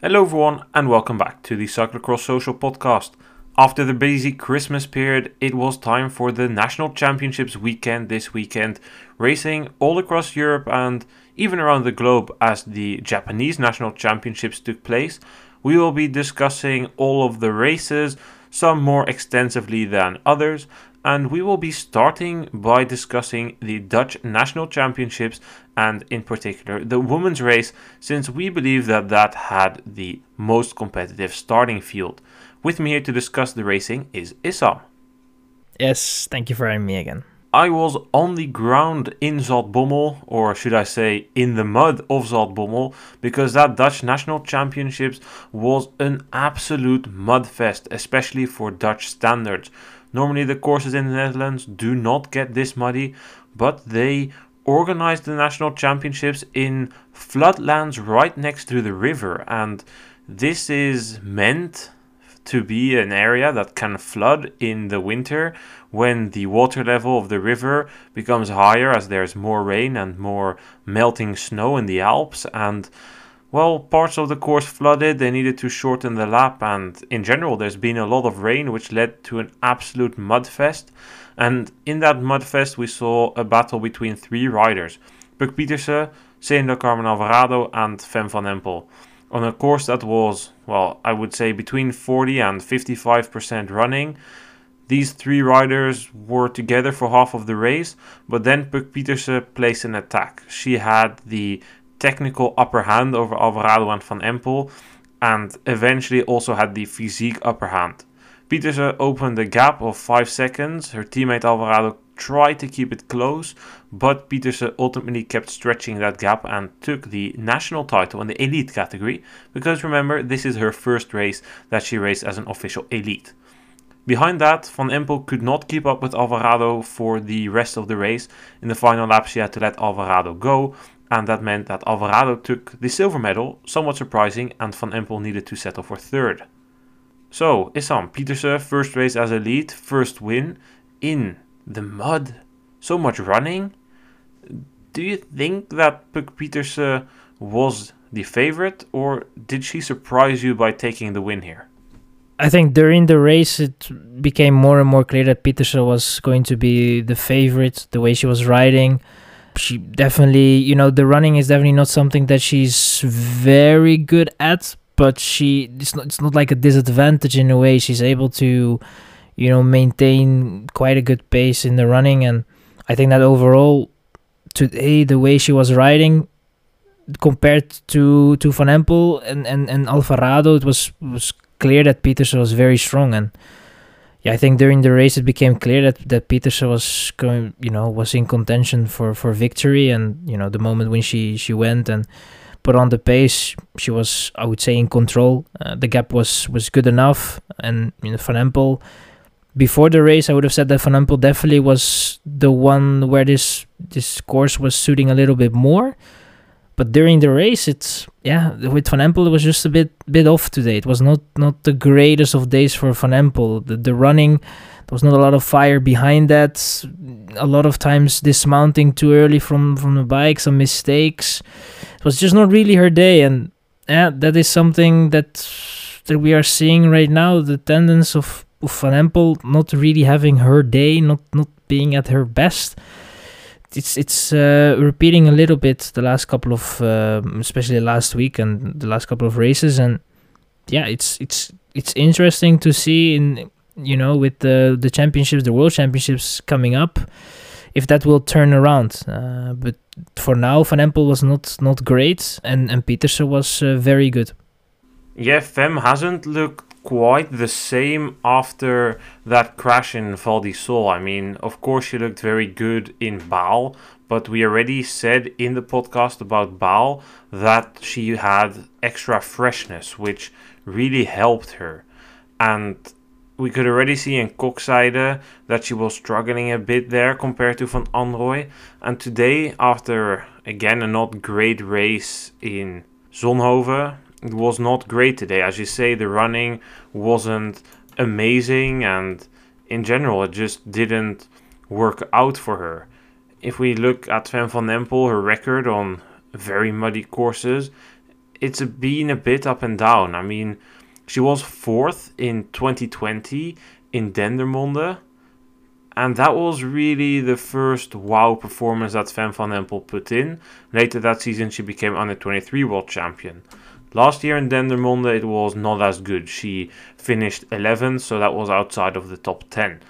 Hello, everyone, and welcome back to the Cyclocross Social Podcast. After the busy Christmas period, it was time for the National Championships weekend this weekend, racing all across Europe and even around the globe as the Japanese National Championships took place. We will be discussing all of the races, some more extensively than others, and we will be starting by discussing the Dutch National Championships and, in particular, the women's race, since we believe that that had the most competitive starting field. With me here to discuss the racing is Issam. Yes, thank you for having me again. I was on the ground in Zaltbommel, or should I say in the mud of Zaltbommel, because that Dutch National Championships was an absolute mudfest, especially for Dutch standards. Normally, the courses in the Netherlands do not get this muddy, but they organized the national championships in floodlands right next to the river, and this is meant to be an area that can flood in the winter when the water level of the river becomes higher as there's more rain and more melting snow in the Alps and well, parts of the course flooded, they needed to shorten the lap, and in general, there's been a lot of rain, which led to an absolute mudfest. And in that mudfest, we saw a battle between three riders Puk Pieterse, Ceylin Carmen Alvarado, and Fem van Empel. On a course that was, well, I would say between 40 and 55% running. These three riders were together for half of the race, but then Puk Pieterse placed an attack. She had the technical upper hand over Alvarado and Van Empel, and eventually also had the physique upper hand. Pieterse opened a gap of 5 seconds. Her teammate Alvarado tried to keep it close, but Pieterse ultimately kept stretching that gap and took the national title in the elite category, because remember, this is her first race that she raced as an official elite. Behind that, Van Empel could not keep up with Alvarado for the rest of the race. In the final lap, she had to let Alvarado go, and that meant that Alvarado took the silver medal, somewhat surprising, and Van Empel needed to settle for third. So, Issam Pieterse, first race as a lead, first win in the mud. So much running. Do you think that Puk Pieterse was the favorite, or did she surprise you by taking the win here? I think during the race it became more and more clear that Pieterse was going to be the favorite, the way she was riding she definitely, you know, the running is definitely not something that she's very good at, but she it's not it's not like a disadvantage in a way. She's able to, you know, maintain quite a good pace in the running, and I think that overall, today the way she was riding compared to to Van Empel and and and Alvarado, it was was clear that Pieterse was very strong and yeah, I think during the race it became clear that that Pieterse was going, you know, was in contention for for victory, and you know the moment when she she went and put on the pace, she was, I would say, in control. Uh, the gap was was good enough, and you know, Van Empel. Before the race, I would have said that Van Empel definitely was the one where this this course was suiting a little bit more. But during the race, it's yeah, with Van Empel it was just a bit bit off today. It was not not the greatest of days for Van Empel. The the running, there was not a lot of fire behind that. A lot of times dismounting too early from from the bike, some mistakes. It was just not really her day, and yeah, that is something that that we are seeing right now. The tendency of, of Van Empel not really having her day, not not being at her best it's it's uh, repeating a little bit the last couple of uh, especially last week and the last couple of races. And yeah it's it's it's interesting to see in you know with the the championships the world championships coming up if that will turn around. Uh, but for now Van Empel was not not great and and Pieterse was uh, very good. Yeah Fem hasn't looked quite the same after that crash in Val di Sole. I mean, of course, she looked very good in Baal, but we already said in the podcast about Baal that she had extra freshness, which really helped her. And we could already see in Koksijde that she was struggling a bit there compared to Van Anrooij. And today, after again a not great race in Zonhoven, it was not great today. As you say, the running wasn't amazing, and in general, it just didn't work out for her. If we look at Fem van Empel, her record on very muddy courses, it's been a bit up and down. I mean, she was fourth in 2020 in Dendermonde. And that was really the first wow performance that Fem van Empel put in. Later that season, she became under 23 world champion. Last year in Dendermonde, it was not as good. She finished 11th, so that was outside of the top 10.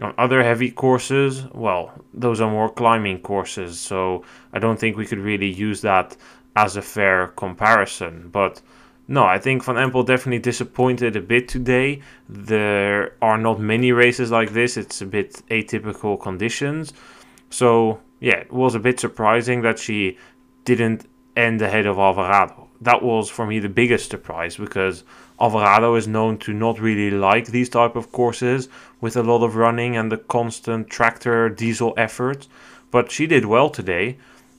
On other heavy courses, well, those are more climbing courses, so I don't think we could really use that as a fair comparison. But no, I think Van Empel definitely disappointed a bit today. There are not many races like this. It's a bit atypical conditions. So, yeah, it was a bit surprising that she didn't end ahead of Alvarado. That was for me the biggest surprise because Alvarado is known to not really like these type of courses with a lot of running and the constant tractor diesel effort. But she did well today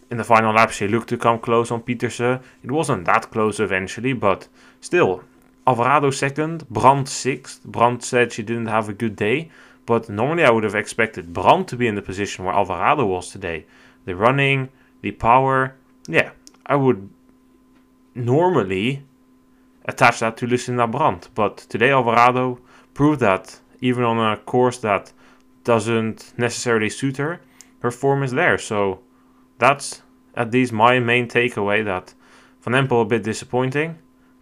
in the final lap, she looked to come close on Pieterse. It wasn't that close eventually, but still. Alvarado second, Brand sixth. Brand said she didn't have a good day, but normally I would have expected Brand to be in the position where Alvarado was today. The running, the power, yeah, I would normally attach that to Lucinda Brand, but today Alvarado proved that even on a course that doesn't necessarily suit her, her form is there. So that's at least my main takeaway that Van Empel a bit disappointing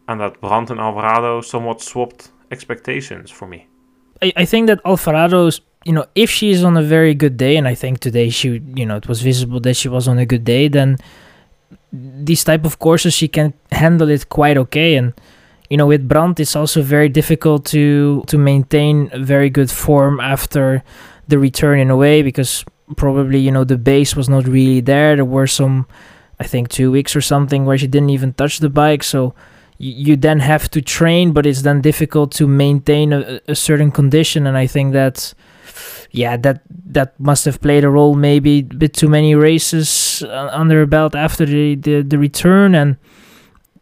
and that Brand and Alvarado somewhat swapped expectations for me. I, I think that Alvarado's you know if she is on a very good day and I think today she you know it was visible that she was on a good day then these type of courses she can handle it quite okay and you know with Brand it's also very difficult to to maintain very good form after the return in a way because probably you know the base was not really there. There were some, I think, two weeks or something where she didn't even touch the bike. So you then have to train, but it's then difficult to maintain a, a certain condition. And I think that, yeah, that that must have played a role. Maybe a bit too many races uh, under her belt after the, the the return and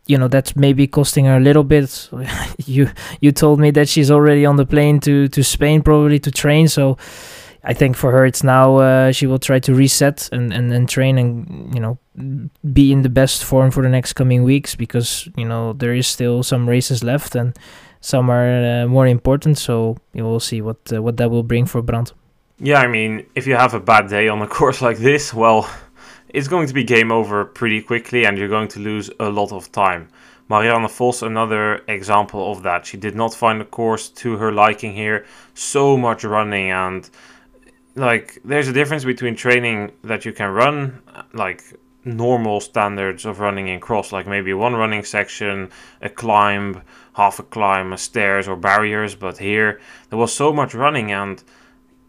you know that's maybe costing her a little bit. You you told me that she's already on the plane to to Spain probably to train. So I think for her it's now uh, she will try to reset and, and, and train and you know be in the best form for the next coming weeks because you know there is still some races left and some are uh, more important. So you will see what uh, what that will bring for Brand. Yeah, I mean if you have a bad day on a course like this, well, it's going to be game over pretty quickly and you're going to lose a lot of time. Marianne Vos, another example of that. She did not find the course to her liking here. So much running and like there's a difference between training that you can run like normal standards of running in cross like maybe one running section a climb half a climb a stairs or barriers but here there was so much running and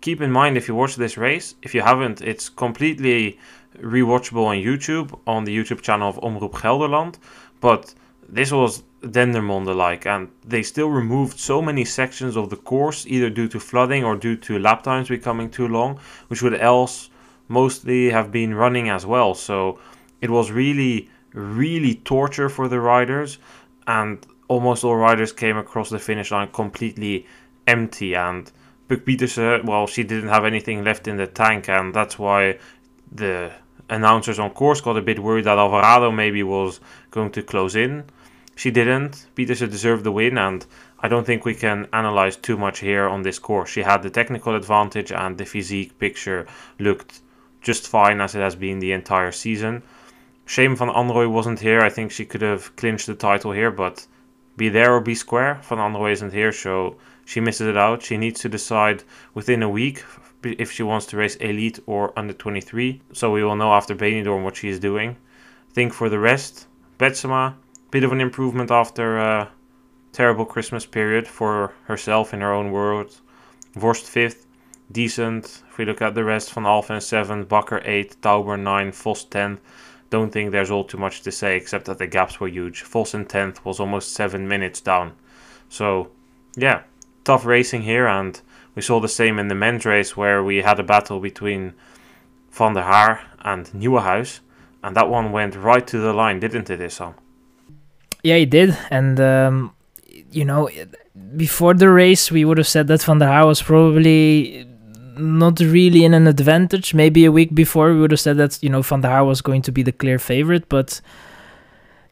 keep in mind if you watch this race if you haven't it's completely rewatchable on youtube on the youtube channel of omroep gelderland but this was Dendermonde like, and they still removed so many sections of the course, either due to flooding or due to lap times becoming too long, which would else mostly have been running as well. So it was really, really torture for the riders, and almost all riders came across the finish line completely empty. And Puk Pieterse, well, she didn't have anything left in the tank, and that's why the announcers on course got a bit worried that Alvarado maybe was going to close in she didn't. Pieterse deserved the win, and I don't think we can analyze too much here on this course. She had the technical advantage, and the physique picture looked just fine as it has been the entire season. Shame Van Anrooij wasn't here. I think she could have clinched the title here, but be there or be square. Van Anrooij isn't here, so she misses it out. She needs to decide within a week if she wants to race elite or under 23. So we will know after Benidorm what she is doing. I think for the rest, Betsema, bit of an improvement after a terrible Christmas period for herself in her own world. Worst fifth, decent. If we look at the rest, Van Alphen seventh, Bakker eighth, Tauber nine, Vos tenth. Don't think there's all too much to say except that the gaps were huge. Vos in tenth was almost seven minutes down. So yeah, tough racing here, and we saw the same in the men's race where we had a battle between Van der Haar and Nieuwenhuis, and that one went right to the line, didn't it, Issam? Yeah, it did, and um, you know, before the race, we would have said that Van der Haar was probably not really in an advantage. Maybe a week before, we would have said that you know Van der Haar was going to be the clear favorite, but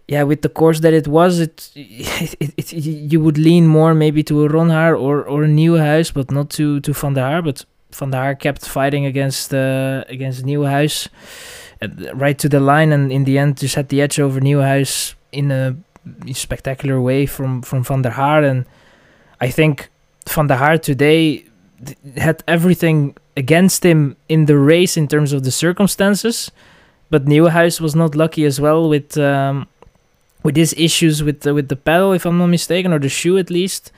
yeah, with the course that it was, it, it, it, you would lean more maybe to a Ronhaar or or a Nieuwenhuis, but not to to Van der Haar. But Van der Haar kept fighting against uh, against Nieuwenhuis, uh, right to the line, and in the end just had the edge over Nieuwenhuis in a spectacular way from from Van der Haar. And I think Van der Haar today had everything against him in the race in terms of the circumstances. But Nieuwenhuis was not lucky as well with um, with his issues with the, with the pedal, if I'm not mistaken, or the shoe at least.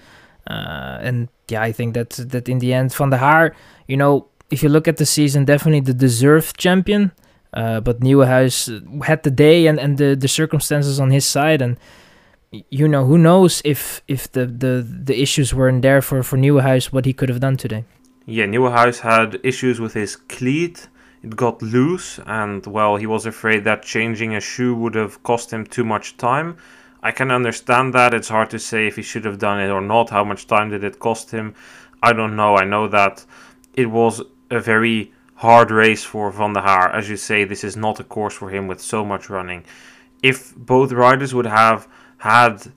Uh, and yeah, I think that that in the end, Van der Haar, you know, if you look at the season, definitely the deserved champion. Uh, but Nieuwenhuis had the day and, and the, the circumstances on his side, and you know who knows if if the, the, the issues weren't there for for Nieuwenhuis, what he could have done today. Yeah, Nieuwenhuis had issues with his cleat got loose, and well, he was afraid that changing a shoe would have cost him too much time. I can understand that. It's hard to say if he should have done it or not. How much time did it cost him? I don't know. I know that it was a very hard race for Van der Haar. As you say, this is not a course for him with so much running. If both riders would have had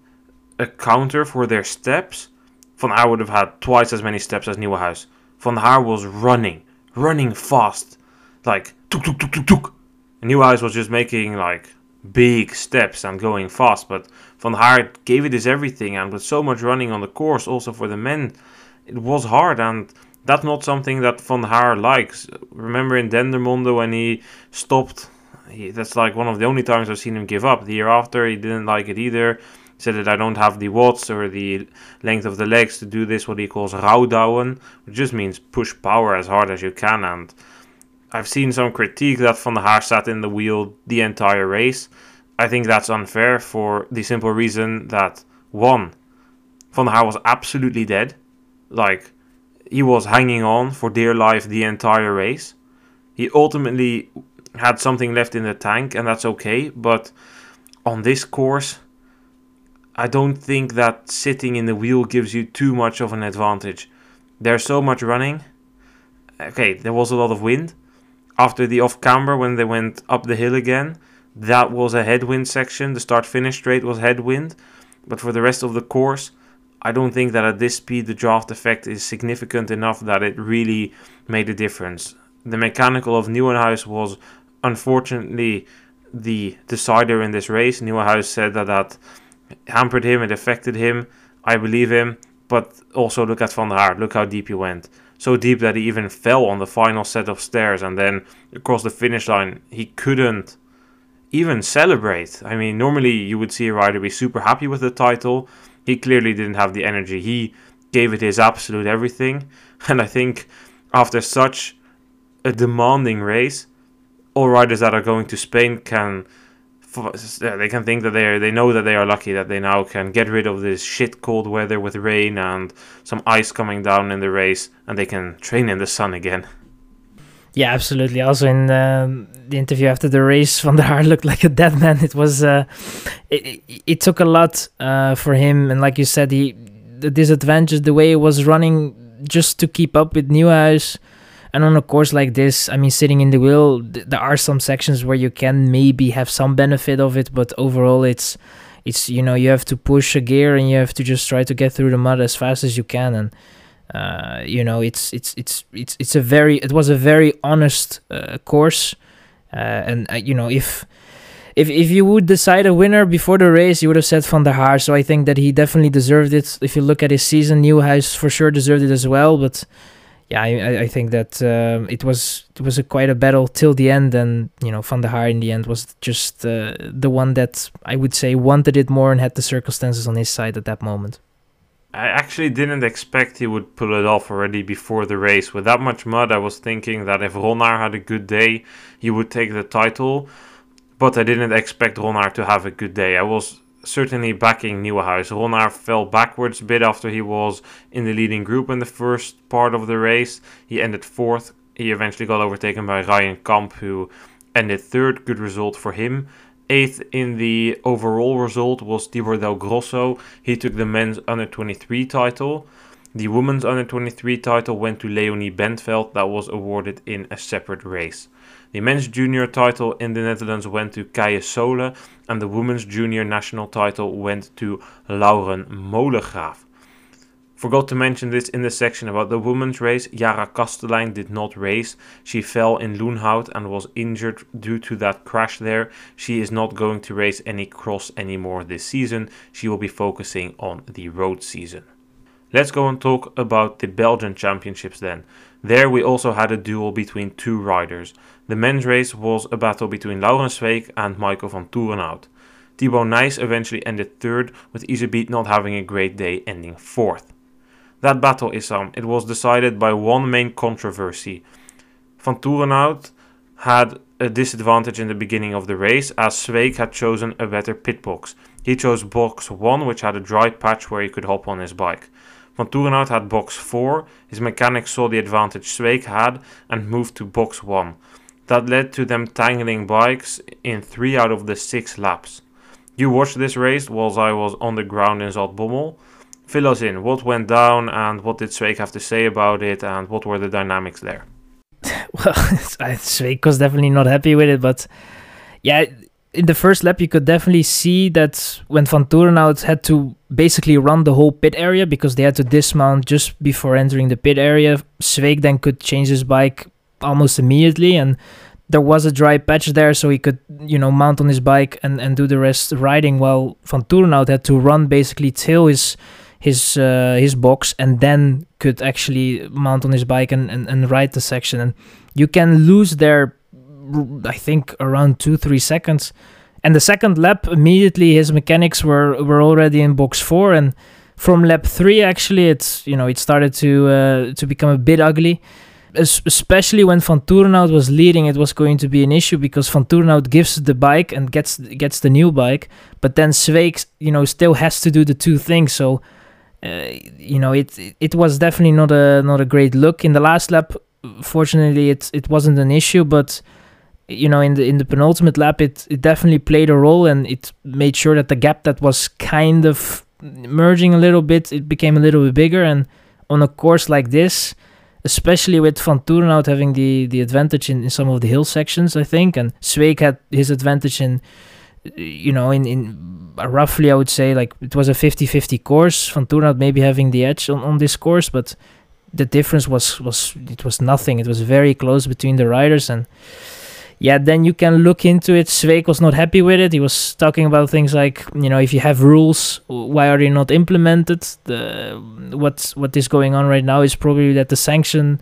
a counter for their steps, Van Haar would have had twice as many steps as Nieuwenhuis. Van der Haar was running, running fast like tuk tuk tuk tuk tuk. And Nieuwenhuis was just making like big steps and going fast, but Van Haar gave it his everything, and with so much running on the course, also for the men, it was hard, and that's not something that Van Haar likes. Remember in Dendermonde when he stopped, he, that's like one of the only times I've seen him give up. The year after, he didn't like it either. He said that I don't have the watts or the length of the legs to do this, what he calls rouwdouwen, which just means push power as hard as you can, and I've seen some critique that Van der Haar sat in the wheel the entire race. I think that's unfair for the simple reason that one, Van der Haar was absolutely dead. Like he was hanging on for dear life the entire race. He ultimately had something left in the tank, and that's okay. But on this course, I don't think that sitting in the wheel gives you too much of an advantage. There's so much running. Okay, there was a lot of wind, after the off camber when they went up the hill again. That was a headwind section. The start finish straight was headwind. But for the rest of the course, I don't think that at this speed the draft effect is significant enough that it really made a difference. The mechanical of Nieuwenhuis was unfortunately the decider in this race. Nieuwenhuis said that that hampered him, it affected him. I believe him. But also look at Van der Haar. Look how deep he went so deep that he even fell on the final set of stairs and then across the finish line he couldn't even celebrate. I mean, normally you would see a rider be super happy with the title. He clearly didn't have the energy. He gave it his absolute everything. And I think after such a demanding race, all riders that are going to Spain can they can think that they are, they know that they are lucky that they now can get rid of this shit cold weather with rain and some ice coming down in the race, and they can train in the sun again. Yeah, absolutely. Also, in um, the interview after the race, Van der Haar looked like a dead man. It was, uh, it, it, it, took a lot uh, for him, and like you said, he the disadvantage, the way he was running, just to keep up with Nieuwenhuis and on a course like this, I mean, sitting in the wheel, th- there are some sections where you can maybe have some benefit of it, but overall, it's it's you know you have to push a gear and you have to just try to get through the mud as fast as you can, and uh, you know it's it's it's it's it's a very it was a very honest uh, course, uh, and uh, you know if. If, if you would decide a winner before the race, you would have said Van der Haar. So I think that he definitely deserved it. If you look at his season, Nieuwenhuis for sure deserved it as well. But yeah, I, I think that um, it was it was a quite a battle till the end, and you know Van der Haar in the end was just uh, the one that I would say wanted it more and had the circumstances on his side at that moment. I actually didn't expect he would pull it off already before the race. With that much mud, I was thinking that if Ronhaar had a good day, he would take the title. But I didn't expect Ronhaar to have a good day. I was certainly backing Nieuwenhuis. Ronhaar fell backwards a bit after he was in the leading group in the first part of the race. He ended fourth. He eventually got overtaken by Ryan Kamp, who ended third. Good result for him. Eighth in the overall result was Tibor Del Grosso. He took the men's under 23 title. The women's under 23 title went to Leonie Bentveld, that was awarded in a separate race. The men's junior title in the Netherlands went to Keije Solen, and the women's junior national title went to Lauren Molengraaf. Forgot to mention this in the section about the women's race. Yara Kastelein did not race. She fell in Loenhout and was injured due to that crash there. She is not going to race any cross anymore this season. She will be focusing on the road season. Let's go and talk about the Belgian Championships then. There we also had a duel between two riders. The men's race was a battle between Laurens Sweeck and Michael van Toerenhout. Thibaut Nys eventually ended third, with Iserbyt not having a great day, ending fourth. That battle is um, it was decided by one main controversy. Van Toerenhout had a disadvantage in the beginning of the race as Sweeck had chosen a better pit box. He chose box 1 which had a dry patch where he could hop on his bike. Van Toerenhout had box 4, his mechanics saw the advantage Sweeck had and moved to box 1. That led to them tangling bikes in 3 out of the 6 laps. You watched this race whilst I was on the ground in Zaltbommel. Fill us in, what went down and what did Sweeck have to say about it and what were the dynamics there? well, Sweeck was definitely not happy with it, but yeah, in the first lap, you could definitely see that when Van Toerenhout had to basically run the whole pit area because they had to dismount just before entering the pit area, Sweeck then could change his bike almost immediately and there was a dry patch there so he could you know mount on his bike and, and do the rest riding while Van Toerenhout had to run basically till his his uh, his box and then could actually mount on his bike and, and, and ride the section. And you can lose there I think around two three seconds. And the second lap, immediately his mechanics were were already in box four, and from lap three, actually, it's you know it started to uh, to become a bit ugly. Es- Especially when Van Toerenhout was leading, it was going to be an issue because Van Toerenhout gives the bike and gets gets the new bike, but then Sweeck, you know, still has to do the two things. So, uh, you know, it it was definitely not a not a great look in the last lap. Fortunately, it it wasn't an issue, but you know in the in the penultimate lap it, it definitely played a role and it made sure that the gap that was kind of merging a little bit it became a little bit bigger. And on a course like this especially with Van Toerenhout having the the advantage in, in some of the hill sections I think and Sweeck had his advantage in you know in in roughly I would say like it was a 50-50 course. Van Toerenhout maybe having the edge on, on this course but the difference was was it was nothing. It was very close between the riders and yeah, then you can look into it. Sweeck was not happy with it. He was talking about things like, you know, if you have rules, why are they not implemented? The what's what is going on right now is probably that the sanction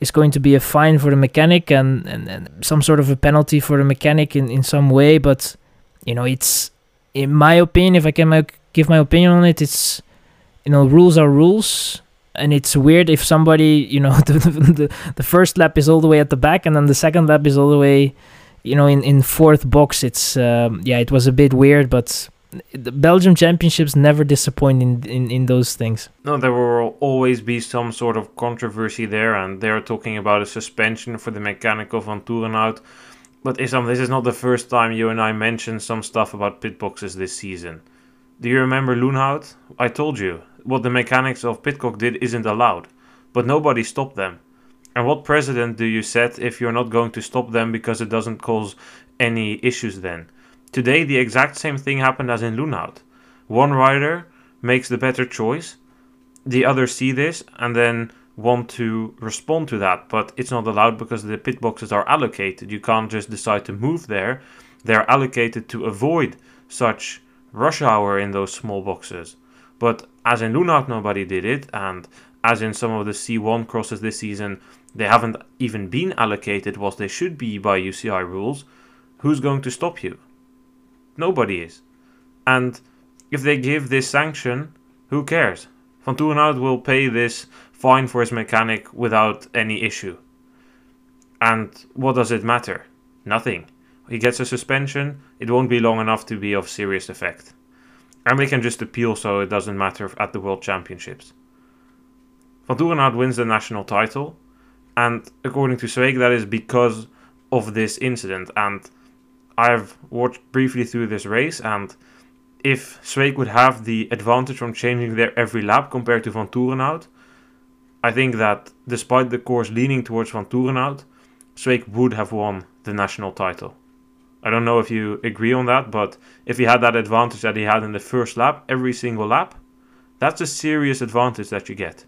is going to be a fine for the mechanic and, and, and some sort of a penalty for the mechanic in, in some way. But you know, it's in my opinion, if I can give my opinion on it, it's you know, rules are rules and it's weird if somebody you know the, the, the first lap is all the way at the back and then the second lap is all the way you know in in fourth box it's um, yeah it was a bit weird but the Belgium championships never disappoint in, in, in those things. No, there will always be some sort of controversy there, and they're talking about a suspension for the mechanical van Toerenhout. But Issam, this is not the first time you and I mentioned some stuff about pit boxes this season. Do you remember Loenhout? I told you, what the mechanics of Pidcock did isn't allowed, but nobody stopped them. And what precedent do you set if you're not going to stop them because it doesn't cause any issues then? Today, the exact same thing happened as in Loenhout. One rider makes the better choice, the others see this and then want to respond to that, but it's not allowed because the pit boxes are allocated. You can't just decide to move there, they're allocated to avoid such rush hour in those small boxes. But as in Loenhout, nobody did it, and as in some of the C1 crosses this season, they haven't even been allocated what they should be by UCI rules. Who's going to stop you? Nobody is. And if they give this sanction, who cares? Van Toerenhout will pay this fine for his mechanic without any issue. And what does it matter? Nothing. He gets a suspension, it won't be long enough to be of serious effect. And they can just appeal so it doesn't matter at the World Championships. Van Toerenhout wins the national title, and according to Sweeck, that is because of this incident. And I've watched briefly through this race, and if Sweeck would have the advantage from changing there every lap compared to Van Toerenhout, I think that despite the course leaning towards Van Toerenhout, Sweeck would have won the national title. I don't know if you agree on that, but if he had that advantage that he had in the first lap, every single lap, that's a serious advantage that you get.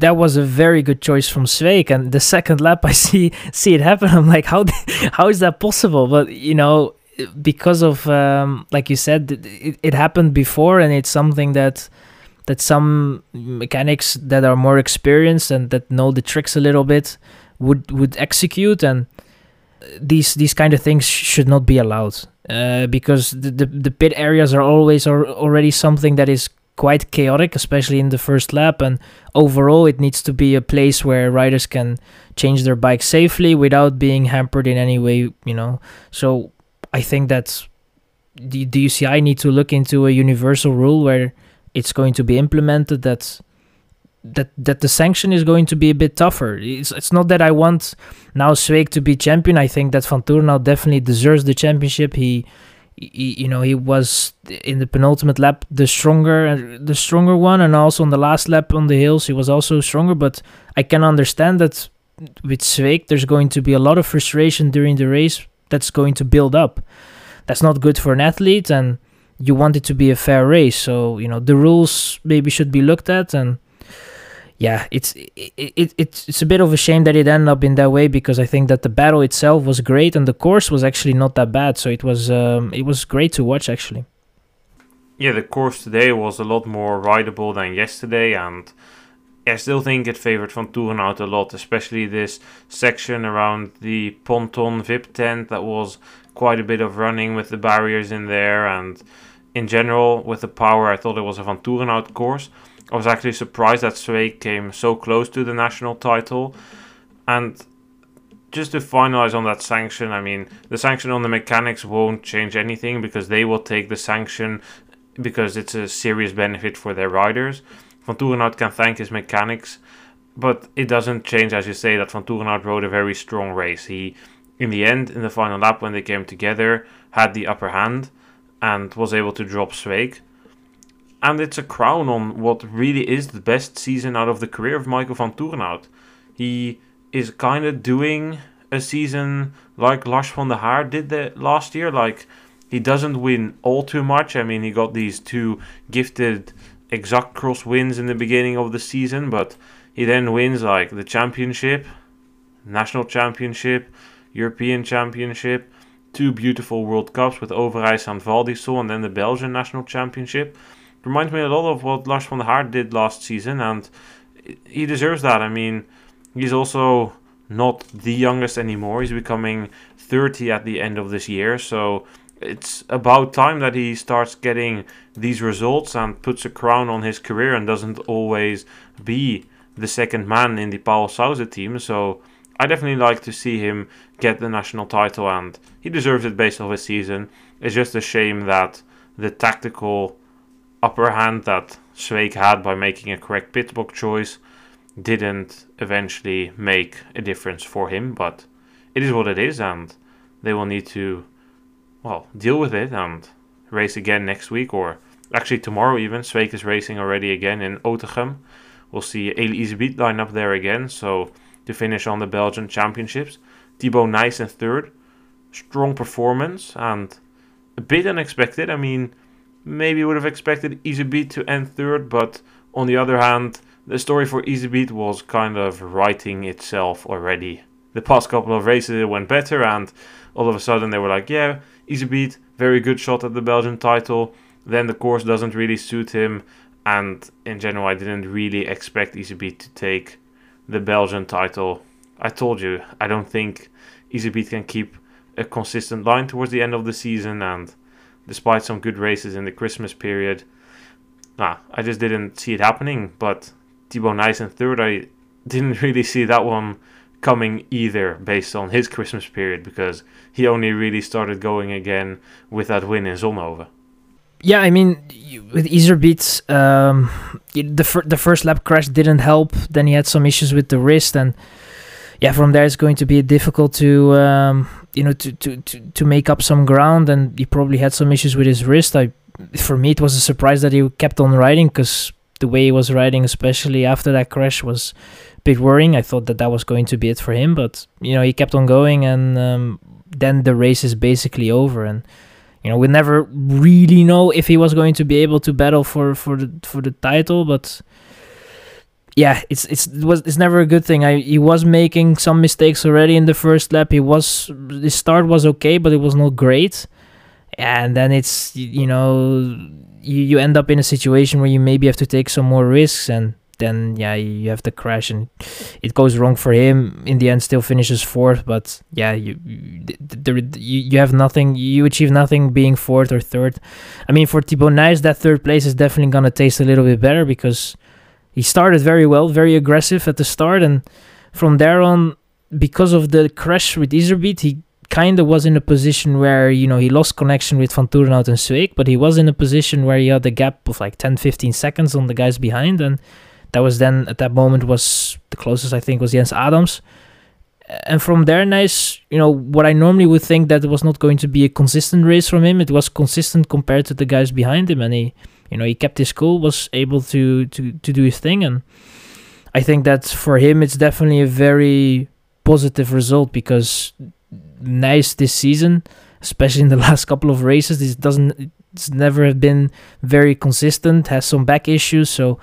that was a very good choice from Sweeck. And the second lap, I see see it happen. I'm like, how how is that possible? But you know, because of um, like you said, it, it happened before, and it's something that that some mechanics that are more experienced and that know the tricks a little bit would would execute and these these kind of things should not be allowed uh, because the, the, the pit areas are always are already something that is quite chaotic, especially in the first lap. And overall, it needs to be a place where riders can change their bike safely without being hampered in any way, you know. So I think that the, the UCI need to look into a universal rule where it's going to be implemented that that that the sanction is going to be a bit tougher. It's it's not that I want now Sweeck to be champion. I think that Van now definitely deserves the championship. He he, you know he was in the penultimate lap the stronger the stronger one and also on the last lap on the hills he was also stronger but i can understand that with Sweeck there's going to be a lot of frustration during the race that's going to build up that's not good for an athlete and you want it to be a fair race so you know the rules maybe should be looked at and yeah, it's it, it, it's it's a bit of a shame that it ended up in that way because I think that the battle itself was great and the course was actually not that bad. So it was um, it was great to watch actually. Yeah, the course today was a lot more rideable than yesterday, and I still think it favored Van Toerenhout a lot, especially this section around the ponton VIP tent that was quite a bit of running with the barriers in there, and in general with the power, I thought it was a Van Toerenhout course. I was actually surprised that Sweeck came so close to the national title. And just to finalize on that sanction, I mean, the sanction on the mechanics won't change anything because they will take the sanction because it's a serious benefit for their riders. Van Toerenhout can thank his mechanics, but it doesn't change, as you say, that Van Toerenhout rode a very strong race. He, in the end, in the final lap when they came together, had the upper hand and was able to drop Sweeck and it's a crown on what really is the best season out of the career of Michael van Toerenhout. He is kind of doing a season like Lars van der Haar did the last year. Like he doesn't win all too much. I mean, he got these two gifted exact cross wins in the beginning of the season, but he then wins like the championship, national championship, European championship, two beautiful World Cups with Overijs and Val di Sole, and then the Belgian national championship It reminds me a lot of what Lars van der Haar did last season, and he deserves that. I mean, he's also not the youngest anymore. He's becoming 30 at the end of this year, so it's about time that he starts getting these results and puts a crown on his career and doesn't always be the second man in the Pauwels Sauzen team. So I definitely like to see him get the national title, and he deserves it based on his season. It's just a shame that the tactical upper hand that Sweeck had by making a correct pitbox choice didn't eventually make a difference for him, but it is what it is, and they will need to, well, deal with it and race again next week, or actually tomorrow even. Sweeck is racing already again in Otegem. We'll see Eli Iserbyt line up there again, so to finish on the Belgian Championships. Thibaut Nys in third. Strong performance and a bit unexpected. I mean, maybe would have expected Iserbyt to end third, but on the other hand, the story for Iserbyt was kind of writing itself already. The past couple of races it went better, and all of a sudden they were like, yeah, Iserbyt, very good shot at the Belgian title. Then the course doesn't really suit him, and in general, I didn't really expect Iserbyt to take the Belgian title. I told you, I don't think Iserbyt can keep a consistent line towards the end of the season, and despite some good races in the Christmas period. Nah, I just didn't see it happening. But Thibaut Nys in third, I didn't really see that one coming either based on his Christmas period because he only really started going again with that win in Zonhoven. Yeah, I mean, with Iserbyt, um, the fir- the first lap crash didn't help. Then he had some issues with the wrist, and yeah, from there it's going to be difficult to um, you know, to, to, to, to make up some ground, and he probably had some issues with his wrist. I, for me, it was a surprise that he kept on riding because the way he was riding, especially after that crash, was a bit worrying. I thought that that was going to be it for him, but you know, he kept on going, and um, then the race is basically over, and you know, we never really know if he was going to be able to battle for for the for the title, but yeah, it's it's it was it's never a good thing. I he was making some mistakes already in the first lap. He was the start was okay, but it was not great. And then it's you know you, you end up in a situation where you maybe have to take some more risks and then yeah you have the crash and it goes wrong for him in the end still finishes fourth but yeah you the, the, you, you have nothing you achieve nothing being fourth or third i mean for Thibaut Nys that third place is definitely going to taste a little bit better because he started very well, very aggressive at the start, and from there on, because of the crash with Iserbyt, he kind of was in a position where you know he lost connection with Van Toerenhout and Sweeck, but he was in a position where he had a gap of like 10, 15 seconds on the guys behind, and that was then at that moment was the closest I think was Jens Adams. And from there, Nys, you know, what I normally would think that it was not going to be a consistent race from him, it was consistent compared to the guys behind him, and he you know he kept his cool, was able to to to do his thing, and I think that for him it's definitely a very positive result because Nys this season, especially in the last couple of races, this doesn't it's never been very consistent, has some back issues, so.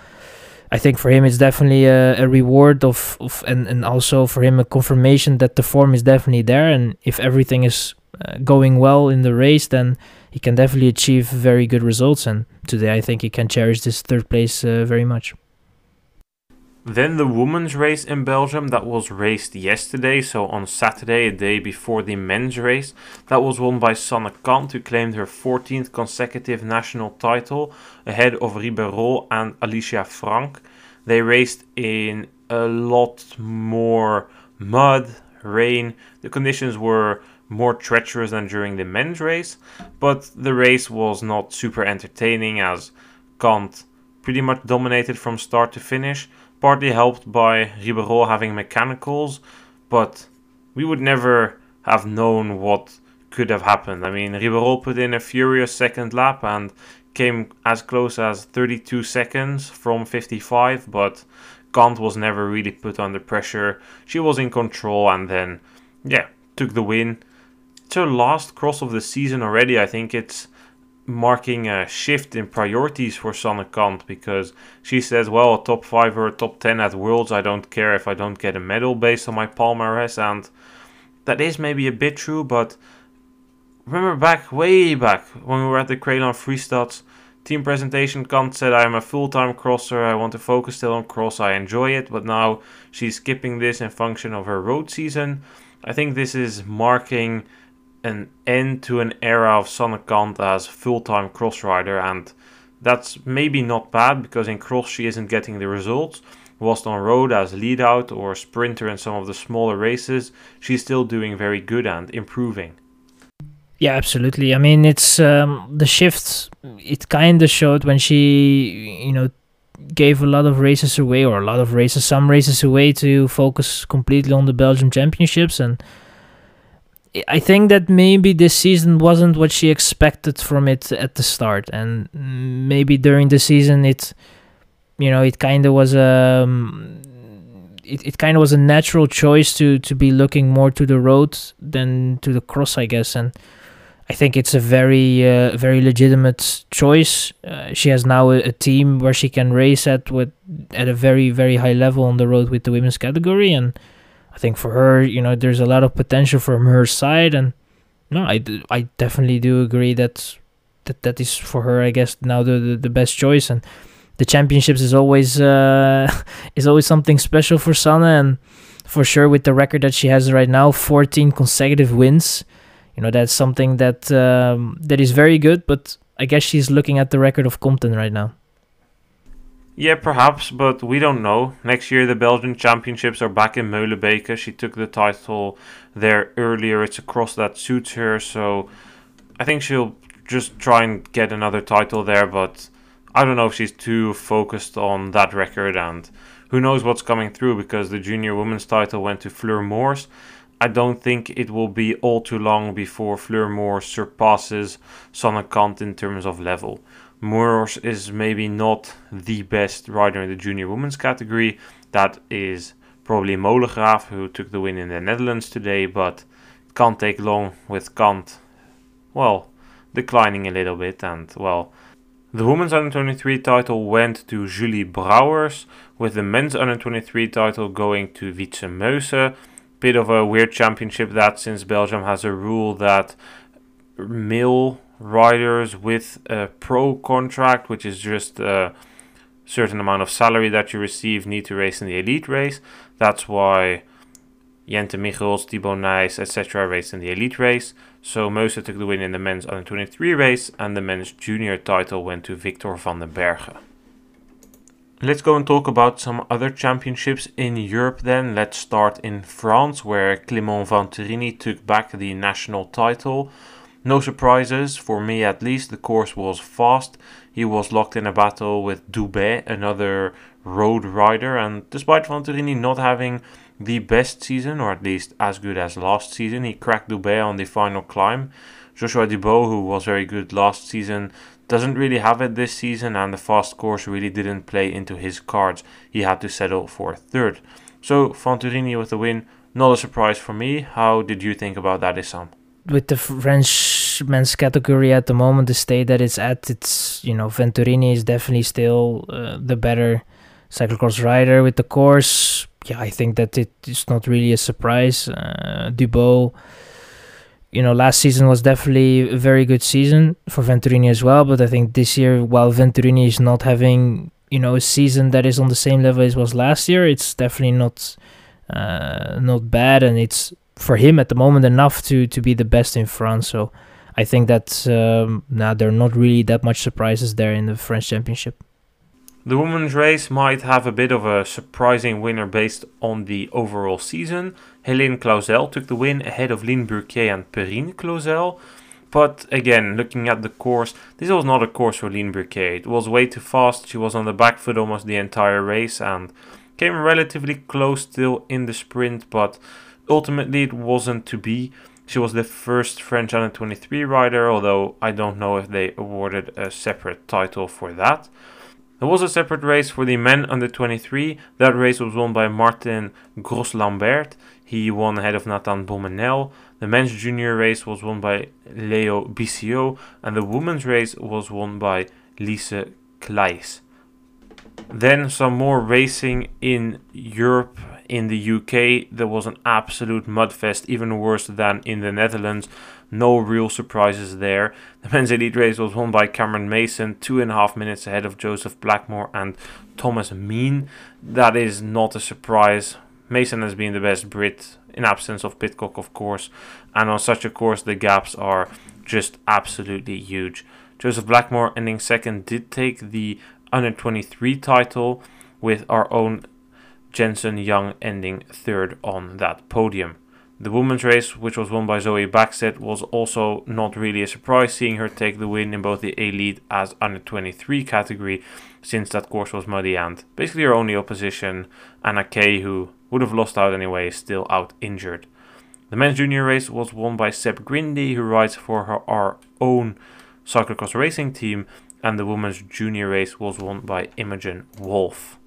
I think for him it's definitely a, a reward of, of and, and also for him a confirmation that the form is definitely there and if everything is uh, going well in the race then he can definitely achieve very good results. And today, I think he can cherish this third place uh, very much. Then the women's race in Belgium that was raced yesterday, so on Saturday, a day before the men's race, that was won by Sanne Cant, who claimed her 14th consecutive national title ahead of Ribeiro and Alicia Franck. They raced in a lot more mud, rain. The conditions were more treacherous than during the men's race, but the race was not super entertaining as Cant pretty much dominated from start to finish, partly helped by Ribeiro having mechanicals, but we would never have known what could have happened. I mean, Ribeiro put in a furious second lap and came as close as 32 seconds from 55, but Cant was never really put under pressure. She was in control and then, yeah, took the win it's her last cross of the season already. I think it's marking a shift in priorities for Sanne Cant because she says, well, top 5 or top 10 at Worlds, I don't care if I don't get a medal based on my palmarès. And that is maybe a bit true, but remember back, way back, when we were at the Crelan Fristads team presentation, Cant said, I'm a full time crosser, I want to focus still on cross, I enjoy it, but now she's skipping this in function of her road season. I think this is marking an end to an era of Sanne Cant as full-time cross rider and that's maybe not bad because in cross she isn't getting the results. Whilst on road as lead out or sprinter in some of the smaller races she's still doing very good and improving. Yeah absolutely. I mean it's um, the shifts it kind of showed when she you know gave a lot of races away or a lot of races some races away to focus completely on the belgium championships and I think that maybe this season wasn't what she expected from it at the start, and maybe during the season it, you know, it kind of was a, um, it, it kind of was a natural choice to to be looking more to the road than to the cross, I guess, and I think it's a very uh, very legitimate choice. Uh, she has now a, a, team where she can race at with at a very very high level on the road with the women's category, and I think for her, you know, there's a lot of potential from her side, and no, I, I definitely do agree that that that is for her. I guess now the the, the best choice, and the championships is always uh, is always something special for Sanne, and for sure with the record that she has right now, 14 consecutive wins. You know, that's something that um, that is very good, but I guess she's looking at the record of Compton right now. Yeah, perhaps, but we don't know. Next year, the Belgian Championships are back in Molenbeek. She took the title there earlier. It's a cross that suits her, so I think she'll just try and get another title there. But I don't know if she's too focused on that record, and who knows what's coming through because the junior women's title went to Fleur Moors. I don't think it will be all too long before Fleur Moors surpasses Sanne Cant in terms of level. Moors is maybe not the best rider in the junior women's category. That is probably Molengraaf, who took the win in the Netherlands today, but it can't take long with Cant, well, declining a little bit. And, well, the women's under 23 title went to Julie Brouwers, with the men's under 23 title going to Witse Meeussen. Bit of a weird championship that since Belgium has a rule that male riders with a pro contract, which is just a certain amount of salary that you receive, need to race in the elite race. That's why Jente Michels, Thibaut Nys, etc. raced in the elite race. So Meuse took the win in the men's under 23 race, and the men's junior title went to Victor van den Berghe. Let's go and talk about some other championships in Europe then. Let's start in France, where Clément Venturini took back the national title. No surprises, for me at least, the course was fast. He was locked in a battle with Dubé, another road rider, and despite Venturini not having the best season, or at least as good as last season, he cracked Dubé on the final climb. Joshua Dubau, who was very good last season, doesn't really have it this season, and the fast course really didn't play into his cards. He had to settle for third. So Venturini with the win, not a surprise for me. How did you think about that, Issam? With the French men's category at the moment, the state that it's at, it's you know Venturini is definitely still uh, the better cyclocross rider with the course. Yeah, I think that it is not really a surprise. Uh, Dubau, you know, last season was definitely a very good season for Venturini as well. But I think this year, while Venturini is not having you know a season that is on the same level as was last year, it's definitely not uh, not bad, and it's for him at the moment enough to to be the best in France. So I think that um, now there are not really that much surprises there in the French Championship. The women's race might have a bit of a surprising winner based on the overall season. Helene Clauzel took the win ahead of Lynn Burquier and Perrine Clauzel. But again, looking at the course, this was not a course for Lynn Burquier. It was way too fast. She was on the back foot almost the entire race and came relatively close still in the sprint, but ultimately it wasn't to be. She was the first French under 23 rider, although I don't know if they awarded a separate title for that. There was a separate race for the men under 23. That race was won by Martin Gros-Lambert. He won ahead of Nathan Beaumenel. The men's junior race was won by Leo Bisiaux, and the women's race was won by Lise Klaes. Then some more racing in Europe in the UK, there was an absolute mudfest, even worse than in the Netherlands. No real surprises there. The men's elite race was won by Cameron Mason, two and a half minutes ahead of Joseph Blackmore and Thomas Mein. That is not a surprise. Mason has been the best Brit in absence of Pidcock, of course, and on such a course, the gaps are just absolutely huge. Joseph Blackmore ending second did take the under 23 title with our own Jensen Young ending third on that podium. The women's race, which was won by Zoe Bäckstedt, was also not really a surprise, seeing her take the win in both the elite as under 23 category, since that course was muddy and basically her only opposition, Anna Kay, who would have lost out anyway, is still out injured. The men's junior race was won by Seb Grindley, who rides for her, our own cyclocross racing team, and the women's junior race was won by Imogen Wolf.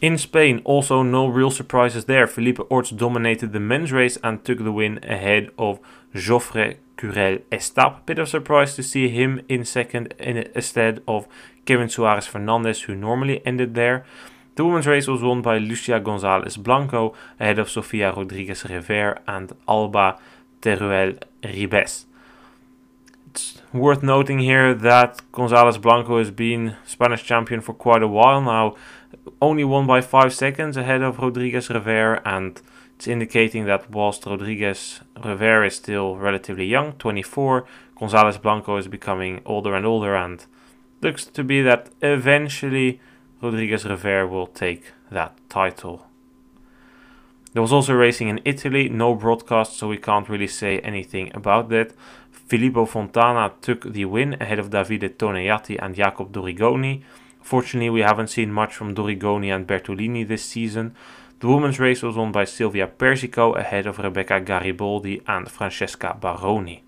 In Spain, also no real surprises there. Felipe Orts dominated the men's race and took the win ahead of Joffre Cullell Estape. Bit of surprise to see him in second instead of Kevin Suarez Fernandez, who normally ended there. The women's race was won by Lucia Gonzalez Blanco ahead of Sofia Rodriguez Rever and Alba Teruel Ribes. It's worth noting here that Gonzalez Blanco has been Spanish champion for quite a while now only won by 5 seconds ahead of Rodriguez Rever, and it's indicating that whilst Rodriguez Rever is still relatively young, 24, Gonzalez Blanco is becoming older and older, and looks to be that eventually Rodriguez Rever will take that title. There was also racing in Italy, no broadcast, so we can't really say anything about that. Filippo Fontana took the win ahead of Davide Toneatti and Jakob Dorigoni. Fortunately, we haven't seen much from Dorigoni and Bertolini this season. The women's race was won by Silvia Persico ahead of Rebecca Gariboldi and Francesca Baroni.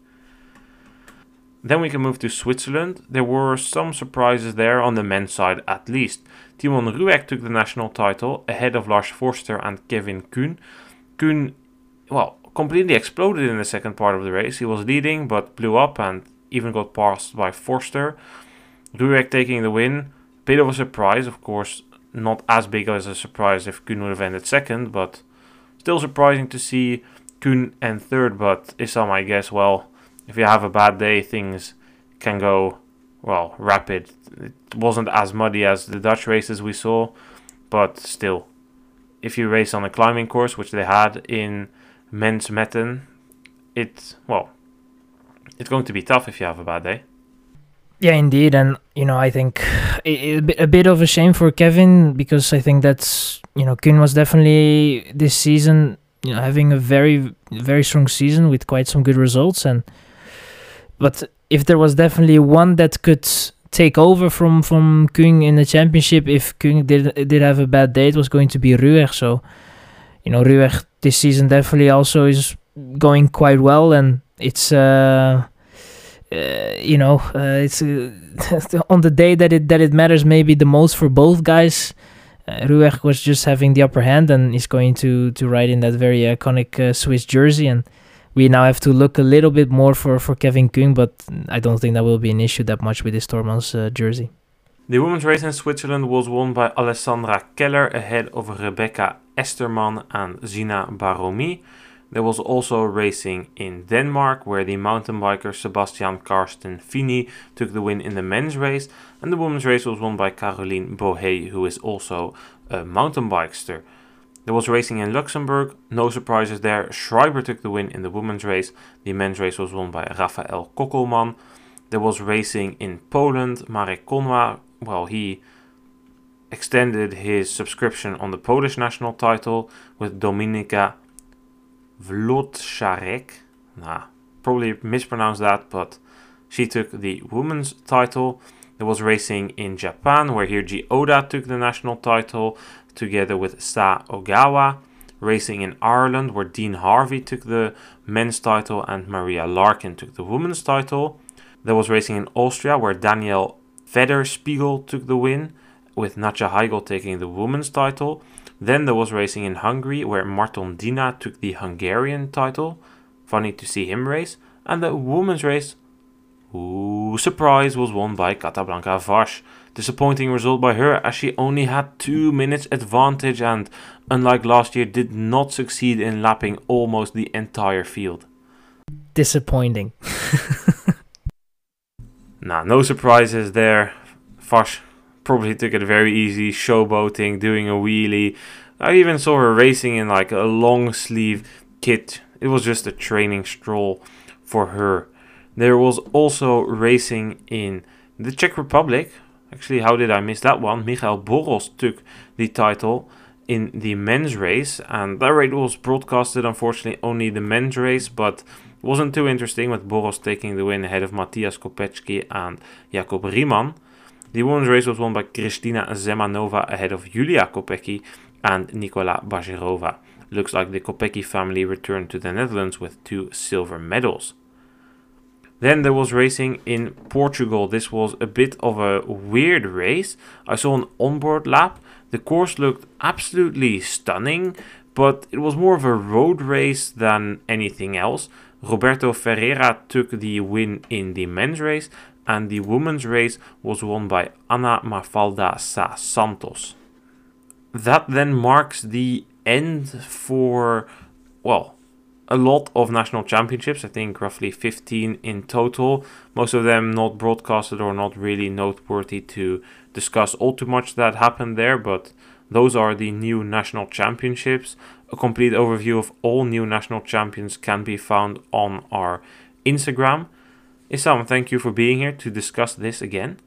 Then we can move to Switzerland. There were some surprises there on the men's side at least. Timon Rüegg took the national title ahead of Lars Forster and Kevin Kuhn. Kuhn, well, completely exploded in the second part of the race. He was leading but blew up and even got passed by Forster. Rüegg taking the win. Bit of a surprise, of course, not as big as a surprise if Kuhn would have ended second, but still surprising to see Kuhn end third. But Issam, I guess, well, if you have a bad day, things can go well rapid. It wasn't as muddy as the Dutch races we saw, but still, if you race on a climbing course, which they had in men's Metten, it well, it's going to be tough if you have a bad day. Yeah, indeed, and you know, I think a, a bit of a shame for Kevin because I think that's you know, Kuhn was definitely this season, you know, having a very very strong season with quite some good results, and but if there was definitely one that could take over from from Kuhn in the championship, if Kuhn did did have a bad day, it was going to be Rüegg. So, you know, Rüegg this season definitely also is going quite well, and it's. Uh, uh, you know, uh, it's uh, on the day that it that it matters maybe the most for both guys. Uh, was just having the upper hand, and he's going to to ride in that very iconic uh, Swiss jersey. And we now have to look a little bit more for for Kevin Kuhn, but I don't think that will be an issue that much with this Tormans uh, jersey. The women's race in Switzerland was won by Alessandra Keller ahead of Rebecca Esterman and Zina Barhoumi. There was also racing in Denmark, where the mountain biker Sebastian Karsten Fini took the win in the men's race, and the women's race was won by Caroline Bohe, who is also a mountain bikester. There was racing in Luxembourg, no surprises there. Schreiber took the win in the women's race. The men's race was won by Rafael Kokelman. There was racing in Poland. Marek Konwa, well, he extended his subscription on the Polish national title with Dominika Wlodarczyk. Nah, probably mispronounced that, but she took the women's title. There was racing in Japan, where Hijiri Oda took the national title together with Sa Ogawa. Racing in Ireland, where Dean Harvey took the men's title and Maria Larkin took the women's title. There was racing in Austria, where Daniel Federspiegel took the win, with Nadja Heigl taking the women's title. Then there was racing in Hungary, where Marton Dina took the Hungarian title. Funny to see him race. And the women's race, ooh, surprise, was won by Kata Blanka Vas. Disappointing result by her as she only had two minutes advantage and, unlike last year, did not succeed in lapping almost the entire field. Disappointing. nah, no surprises there. Vas probably took it very easy, showboating, doing a wheelie. I even saw her racing in like a long sleeve kit. It was just a training stroll for her. There was also racing in the Czech Republic. Actually, how did I miss that one? Michael Boros took the title in the men's race, and that race was broadcasted. Unfortunately, only the men's race, but wasn't too interesting with Boros taking the win ahead of Matthias Kopecky and Jakob Riemann. The women's race was won by Kristina Zemanova ahead of Julia Kopecky and Nikola Bajgerova. Looks like the Kopecky family returned to the Netherlands with two silver medals. Then there was racing in Portugal. This was a bit of a weird race. I saw an onboard lap. The course looked absolutely stunning, but it was more of a road race than anything else. Roberto Ferreira took the win in the men's race, and the women's race was won by Ana Mafalda Sa Santos. That then marks the end for, well, a lot of national championships, I think roughly 15 in total. Most of them not broadcasted or not really noteworthy to discuss all too much that happened there, but those are the new national championships. A complete overview of all new national champions can be found on our Instagram. Issam, thank you for being here to discuss this again.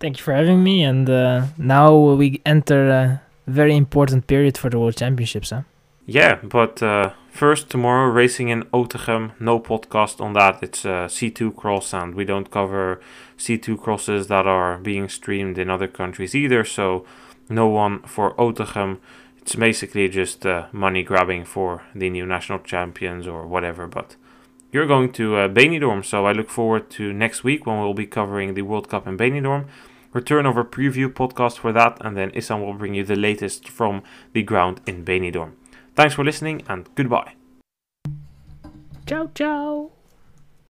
Thank you for having me. And uh, now we enter a very important period for the World Championships, huh? Yeah, but uh, first tomorrow racing in Otegem. No podcast on that. It's a C2 cross, and we don't cover C2 crosses that are being streamed in other countries either. So no one for Otegem. it's basically just uh, money grabbing for the new national champions or whatever. But you're going to uh, Benidorm, so I look forward to next week when we'll be covering the World Cup in Benidorm. Return a preview podcast for that, and then Issam will bring you the latest from the ground in Benidorm. Thanks for listening, and goodbye. Ciao, ciao.